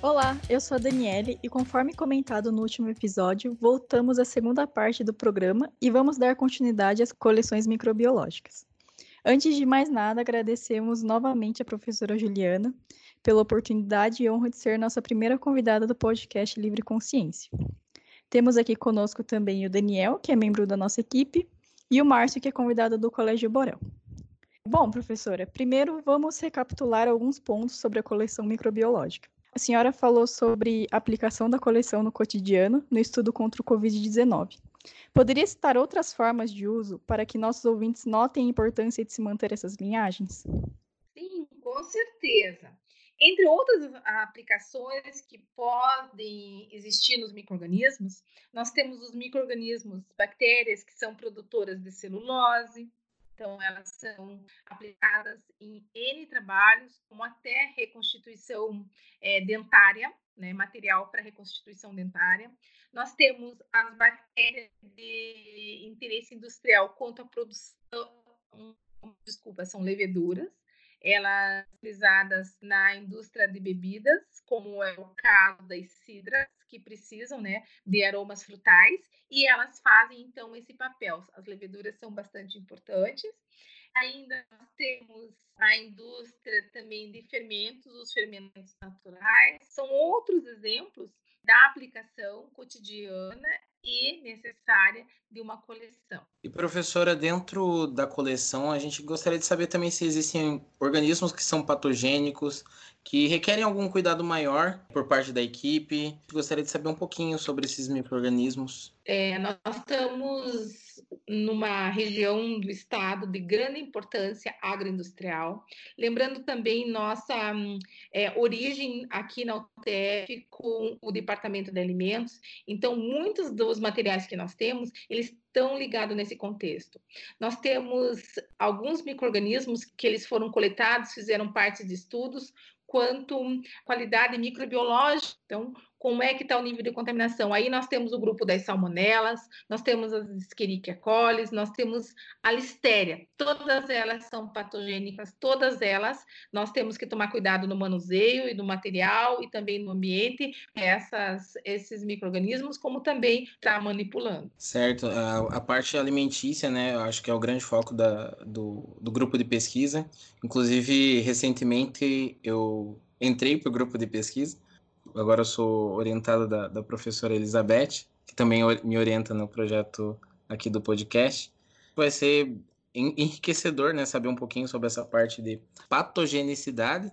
Olá, eu sou a Daniele e conforme comentado no último episódio, voltamos à segunda parte do programa e vamos dar continuidade às coleções microbiológicas. Antes de mais nada, agradecemos novamente a professora Juliana pela oportunidade e honra de ser nossa primeira convidada do podcast Livre Consciência. Temos aqui conosco também o Daniel, que é membro da nossa equipe, e o Márcio, que é convidado do Colégio Borel. Bom, professora, primeiro vamos recapitular alguns pontos sobre a coleção microbiológica. A senhora falou sobre a aplicação da coleção no cotidiano no estudo contra o Covid-19. Poderia citar outras formas de uso para que nossos ouvintes notem a importância de se manter essas linhagens? Sim, com certeza. Entre outras aplicações que podem existir nos microrganismos, nós temos os microrganismos bactérias que são produtoras de celulose, então, elas são aplicadas em N trabalhos, como até reconstituição é, dentária, né, material para reconstituição dentária. Nós temos as bactérias de interesse industrial quanto à produção, desculpa, são leveduras, elas utilizadas na indústria de bebidas, como é o caso das cidras, que precisam né, de aromas frutais, e elas fazem então esse papel. As leveduras são bastante importantes. Ainda temos a indústria também de fermentos, os fermentos naturais, são outros exemplos da aplicação cotidiana e necessária de uma coleção. E professora, dentro da coleção, a gente gostaria de saber também se existem organismos que são patogênicos, que requerem algum cuidado maior por parte da equipe. Gostaria de saber um pouquinho sobre esses microrganismos. É, nós estamos numa região do estado de grande importância agroindustrial. Lembrando também nossa é, origem aqui na UTF com o Departamento de Alimentos. Então, muitos dos materiais que nós temos, eles estão ligados nesse contexto. Nós temos alguns microrganismos que eles foram coletados, fizeram parte de estudos, quanto qualidade microbiológica. Então, como é que está o nível de contaminação? Aí nós temos o grupo das salmonelas, nós temos as Escherichia coli, nós temos a listéria. Todas elas são patogênicas, todas elas nós temos que tomar cuidado no manuseio e no material e também no ambiente, essas, esses micro-organismos, como também está manipulando. Certo, a, a, parte alimentícia, né, eu acho que é o grande foco da, do, do grupo de pesquisa. Inclusive, recentemente eu entrei para o grupo de pesquisa agora eu sou orientado da, da professora Elizabeth, que também me orienta no projeto aqui do podcast. Vai ser enriquecedor, né, saber um pouquinho sobre essa parte de patogenicidade,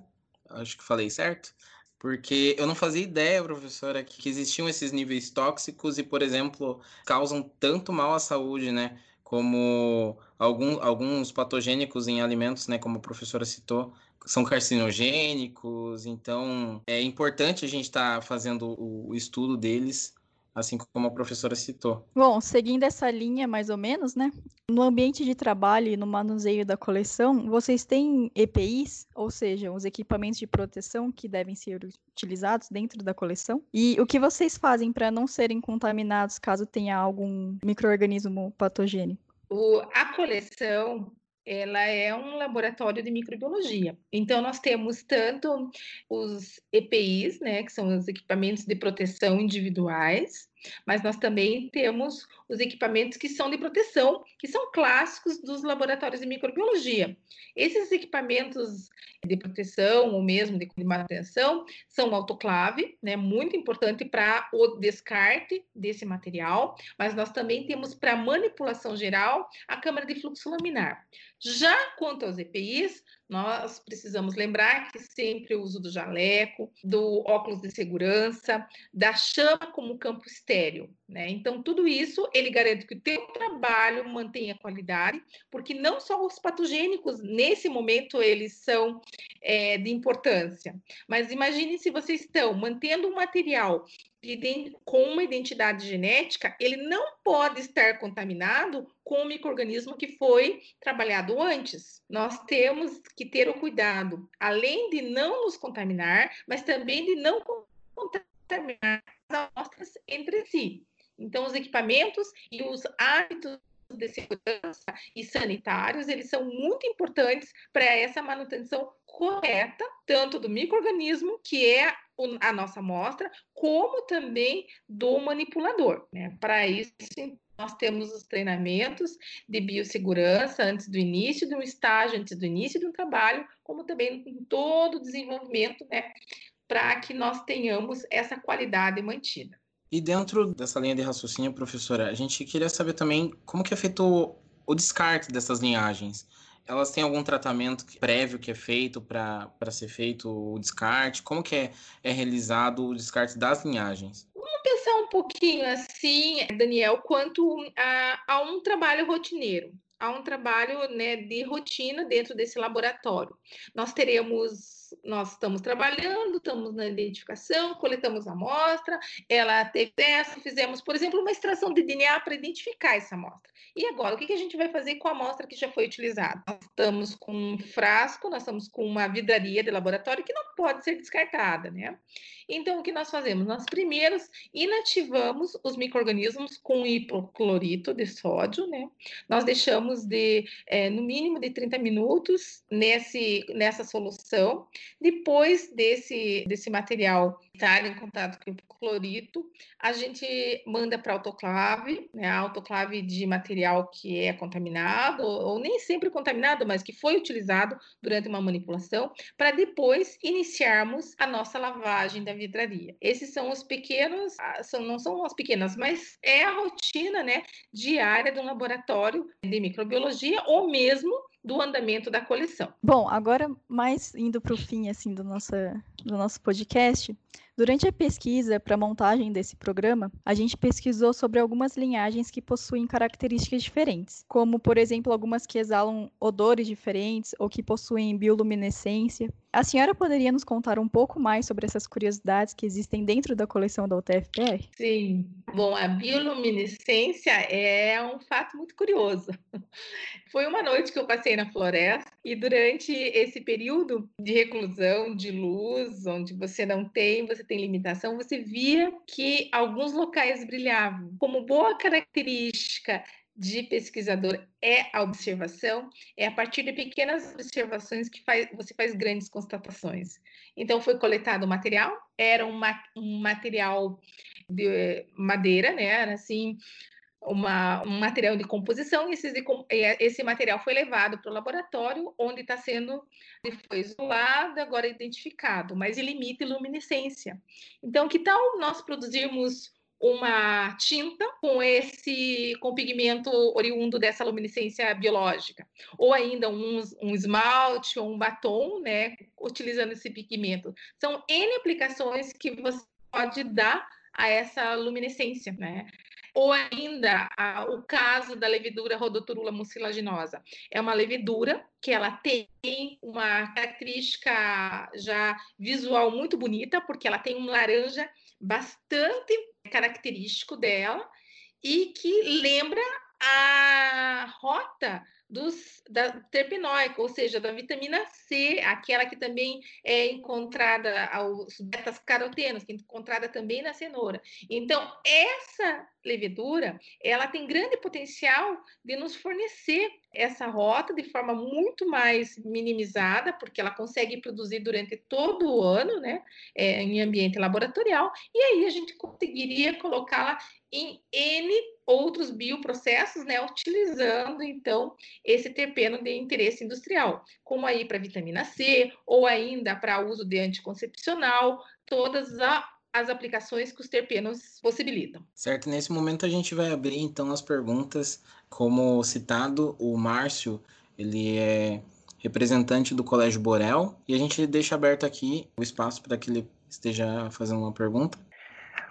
acho que falei certo, porque eu não fazia ideia, professora, que existiam esses níveis tóxicos e, por exemplo, causam tanto mal à saúde, né, como algum, alguns patogênicos em alimentos, né, como a professora citou, são carcinogênicos, então é importante a gente estar tá fazendo o estudo deles, assim como a professora citou. Bom, seguindo essa linha mais ou menos, né? No ambiente de trabalho e no manuseio da coleção, vocês têm EPIs, ou seja, os equipamentos de proteção que devem ser utilizados dentro da coleção? E o que vocês fazem para não serem contaminados caso tenha algum microorganismo patogênico? O, a coleção ela é um laboratório de microbiologia. Então, nós temos tanto os EPIs, né, que são os equipamentos de proteção individuais, mas nós também temos os equipamentos que são de proteção, que são clássicos dos laboratórios de microbiologia. Esses equipamentos de proteção ou mesmo de manutenção são autoclave, né, muito importante para o descarte desse material, mas nós também temos para manipulação geral a câmara de fluxo laminar. Já quanto aos EPIs, nós precisamos lembrar que sempre o uso do jaleco, do óculos de segurança, da chama como campo estéreo, né? Então, tudo isso, ele garante que o teu trabalho mantenha qualidade, porque não só os patogênicos, nesse momento, eles são é, de importância, mas imagine se vocês estão mantendo um material com uma identidade genética, ele não pode estar contaminado com o microorganismo que foi trabalhado antes. Nós temos que ter o cuidado, além de não nos contaminar, mas também de não contaminar as amostras entre si. Então, os equipamentos e os hábitos de segurança e sanitários, eles são muito importantes para essa manutenção correta, tanto do microorganismo, que é a nossa amostra, como também do manipulador. Né? Para isso, nós temos os treinamentos de biossegurança antes do início de um estágio, antes do início de um trabalho, como também em todo o desenvolvimento, né, para que nós tenhamos essa qualidade mantida. E dentro dessa linha de raciocínio, professora, a gente queria saber também como que é feito o descarte dessas linhagens. Elas têm algum tratamento prévio que é feito para ser feito o descarte? Como que é, é realizado o descarte das linhagens? Vamos pensar um pouquinho assim, Daniel, quanto a, a um trabalho rotineiro a um trabalho né, de rotina dentro desse laboratório. Nós teremos, nós estamos trabalhando, estamos na identificação, coletamos a amostra, ela teve essa, fizemos, por exemplo, uma extração de DNA para identificar essa amostra. E agora, o que, que a gente vai fazer com a amostra que já foi utilizada? Nós estamos com um frasco, nós estamos com uma vidraria de laboratório que não pode ser descartada, né? Então, o que nós fazemos? Nós primeiro inativamos os micro-organismos com hipoclorito de sódio, né? Nós deixamos de, é, no mínimo de 30 minutos nesse, nessa solução. Depois desse, desse material estar em contato com o clorito, a gente manda para autoclave, né? Autoclave de material que é contaminado, ou, ou nem sempre contaminado, mas que foi utilizado durante uma manipulação, para depois iniciarmos a nossa lavagem da vidraria. Esses são os pequenos, ah, são, não são as pequenas, mas é a rotina né, diária de um laboratório de microbiologia ou mesmo do andamento da coleção. Bom, agora mais indo para o fim assim do nosso, do nosso podcast, Durante a pesquisa para a montagem desse programa, a gente pesquisou sobre algumas linhagens que possuem características diferentes, como, por exemplo, algumas que exalam odores diferentes ou que possuem bioluminescência. A senhora poderia nos contar um pouco mais sobre essas curiosidades que existem dentro da coleção da UTFPR? Sim. Bom, a bioluminescência é um fato muito curioso. Foi uma noite que eu passei na floresta e durante esse período de reclusão, de luz, onde você não tem, você tem limitação, você via que alguns locais brilhavam. Como boa característica de pesquisador é a observação, é a partir de pequenas observações que faz, você faz grandes constatações. Então, foi coletado o material, era um material de madeira, né? Era assim, uma, um material de composição, e esse, esse material foi levado para o laboratório, onde está sendo foi isolado, agora identificado, mas ele imita luminescência. Então, que tal nós produzirmos uma tinta com esse com pigmento oriundo dessa luminescência biológica, ou ainda um, um esmalte ou um batom, né, utilizando esse pigmento. São N aplicações que você pode dar a essa luminescência, né? Ou ainda a, o caso da levedura Rhodotorula mucilaginosa. É uma levedura que ela tem uma característica já visual muito bonita, porque ela tem um laranja bastante característico dela e que lembra a rota dos, da terpinóica, ou seja, da vitamina C, aquela que também é encontrada aos beta-carotenos, que é encontrada também na cenoura. Então, essa levedura, ela tem grande potencial de nos fornecer essa rota de forma muito mais minimizada, porque ela consegue produzir durante todo o ano, né, é, em ambiente laboratorial, e aí a gente conseguiria colocá-la em N outros bioprocessos, né, utilizando então esse terpeno de interesse industrial, como aí para vitamina C ou ainda para uso de anticoncepcional, todas a, as aplicações que os terpenos possibilitam. Certo, nesse momento a gente vai abrir então as perguntas, como citado, o Márcio, ele é representante do Colégio Borel, e a gente deixa aberto aqui o espaço para que ele esteja fazendo uma pergunta.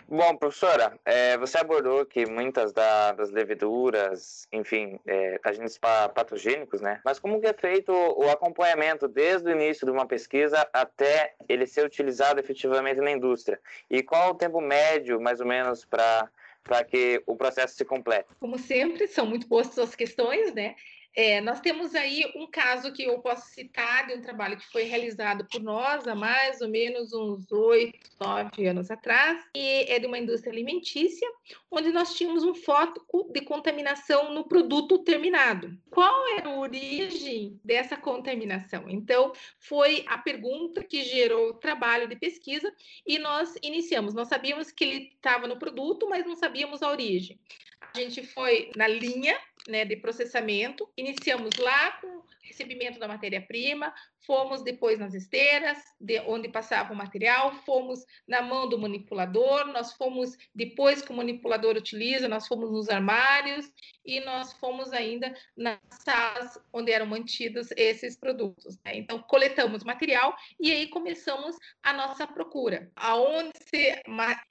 Bom, professora, é, você abordou que muitas da, das leveduras, enfim, é, agentes patogênicos, né? Mas como que é feito o acompanhamento desde o início de uma pesquisa até ele ser utilizado efetivamente na indústria? E qual o tempo médio, mais ou menos, para para que o processo se complete? Como sempre, são muito postas as questões, né? É, nós temos aí um caso que eu posso citar de um trabalho que foi realizado por nós há mais ou menos uns oito, nove anos atrás, e é de uma indústria alimentícia, onde nós tínhamos um foco de contaminação no produto terminado. Qual era a origem dessa contaminação? Então, foi a pergunta que gerou o trabalho de pesquisa e nós iniciamos. Nós sabíamos que ele estava no produto, mas não sabíamos a origem. A gente foi na linha né, de processamento, iniciamos lá com recebimento da matéria-prima, fomos depois nas esteiras, de onde passava o material, fomos na mão do manipulador, nós fomos depois que o manipulador utiliza, nós fomos nos armários e nós fomos ainda nas salas onde eram mantidos esses produtos. Né? Então, coletamos material e aí começamos a nossa procura. Aonde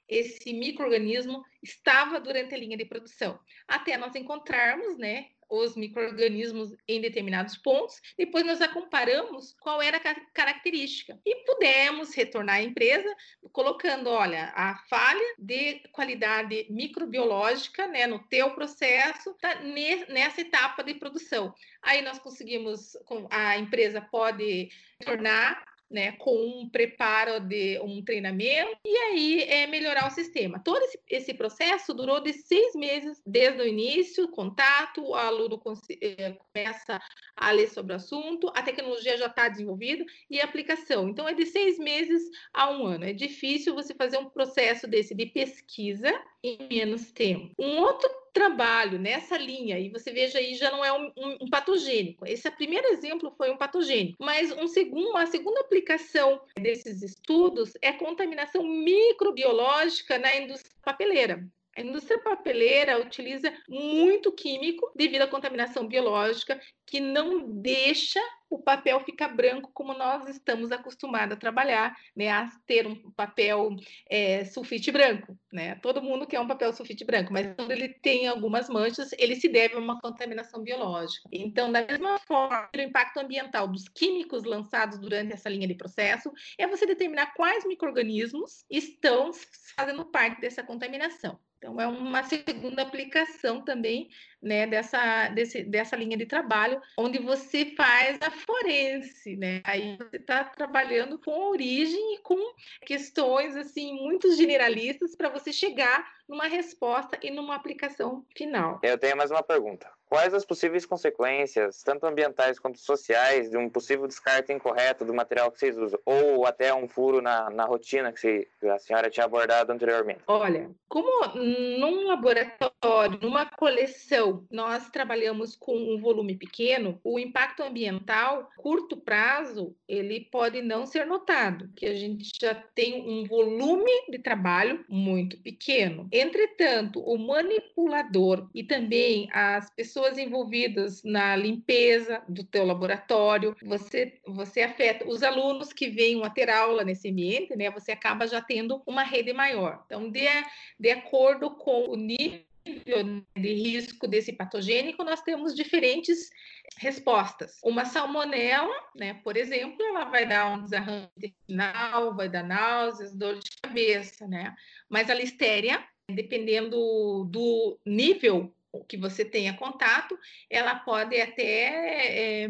esse microorganismo estava durante a linha de produção, até nós encontrarmos, né, os micro-organismos em determinados pontos, depois nós a comparamos qual era a característica e pudemos retornar à empresa colocando, olha, a falha de qualidade microbiológica né, no teu processo tá nessa etapa de produção. Aí nós conseguimos, a empresa pode tornar né, com um preparo de um treinamento e aí é melhorar o sistema. Todo esse, esse processo durou de seis meses desde o início, contato, o aluno é, começa a ler sobre o assunto, a tecnologia já está desenvolvida e a aplicação. Então é de seis meses a um ano. É difícil você fazer um processo desse de pesquisa em menos tempo. Um outro trabalho nessa linha, e você veja aí, já não é um, um, um, patogênico. Esse primeiro exemplo foi um patogênico, mas um segundo, uma segunda aplicação desses estudos é a contaminação microbiológica na indústria papeleira. A indústria papeleira utiliza muito químico devido à contaminação biológica, que não deixa o papel ficar branco como nós estamos acostumados a trabalhar, né? A ter um papel é, sulfite branco, né? Todo mundo quer um papel sulfite branco, mas quando ele tem algumas manchas, ele se deve a uma contaminação biológica. Então, da mesma forma, o impacto ambiental dos químicos lançados durante essa linha de processo é você determinar quais micro-organismos estão fazendo parte dessa contaminação. Então, é uma segunda aplicação também né, dessa, desse, dessa linha de trabalho, onde você faz a forense, né? Aí você está trabalhando com origem e com questões assim muito generalistas para você chegar numa resposta e numa aplicação final. Eu tenho mais uma pergunta. Quais as possíveis consequências, tanto ambientais quanto sociais, de um possível descarte incorreto do material que vocês usam? Ou até um furo na, na rotina que a senhora tinha abordado anteriormente? Olha, como num laboratório, numa coleção, nós trabalhamos com um volume pequeno, o impacto ambiental, curto prazo, ele pode não ser notado, que a gente já tem um volume de trabalho muito pequeno. Entretanto, o manipulador e também as pessoas envolvidas na limpeza do teu laboratório, você, você afeta os alunos que venham a ter aula nesse ambiente, né? Você acaba já tendo uma rede maior. Então, de, de acordo com o nível de risco desse patogênico, nós temos diferentes respostas. Uma salmonela, né, por exemplo, ela vai dar um desarranjo intestinal, vai dar náuseas, dor de cabeça, né? Mas a listéria dependendo do nível que você tenha contato, ela pode até é,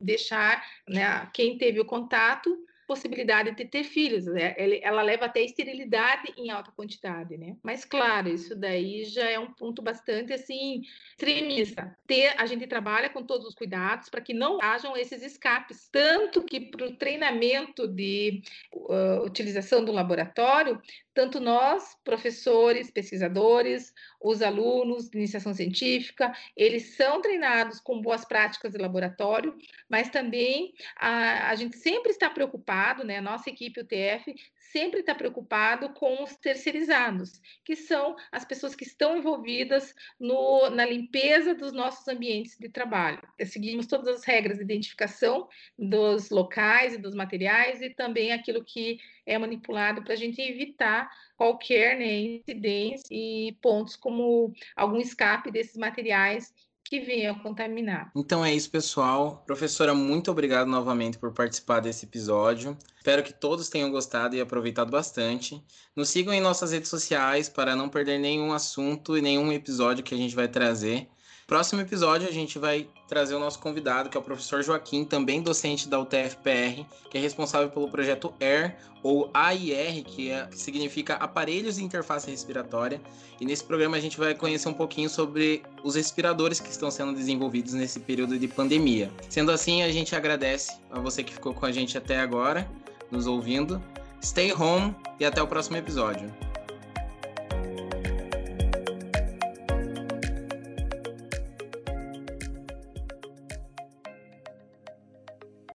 deixar né, quem teve o contato possibilidade de ter filhos. Né? Ela leva até esterilidade em alta quantidade, né? Mas claro, isso daí já é um ponto bastante assim extremista. Ter, a gente trabalha com todos os cuidados para que não hajam esses escapes, tanto que para o treinamento de uh, utilização do laboratório, tanto nós, professores, pesquisadores, os alunos de iniciação científica, eles são treinados com boas práticas de laboratório, mas também a, a gente sempre está preocupado, né? A nossa equipe UTF sempre está preocupado com os terceirizados, que são as pessoas que estão envolvidas no, na limpeza dos nossos ambientes de trabalho. Seguimos todas as regras de identificação dos locais e dos materiais e também aquilo que é manipulado para a gente evitar qualquer né, incidência e pontos como algum escape desses materiais que venham contaminar. Então é isso, pessoal. Professora, muito obrigado novamente por participar desse episódio. Espero que todos tenham gostado e aproveitado bastante. Nos sigam em nossas redes sociais para não perder nenhum assunto e nenhum episódio que a gente vai trazer. Próximo episódio a gente vai trazer o nosso convidado, que é o professor Joaquim, também docente da UTFPR, que é responsável pelo projeto AIR, ou AIR, que, é, que significa Aparelhos de Interface Respiratória. E nesse programa a gente vai conhecer um pouquinho sobre os respiradores que estão sendo desenvolvidos nesse período de pandemia. Sendo assim, a gente agradece a você que ficou com a gente até agora, nos ouvindo. Stay home e até o próximo episódio.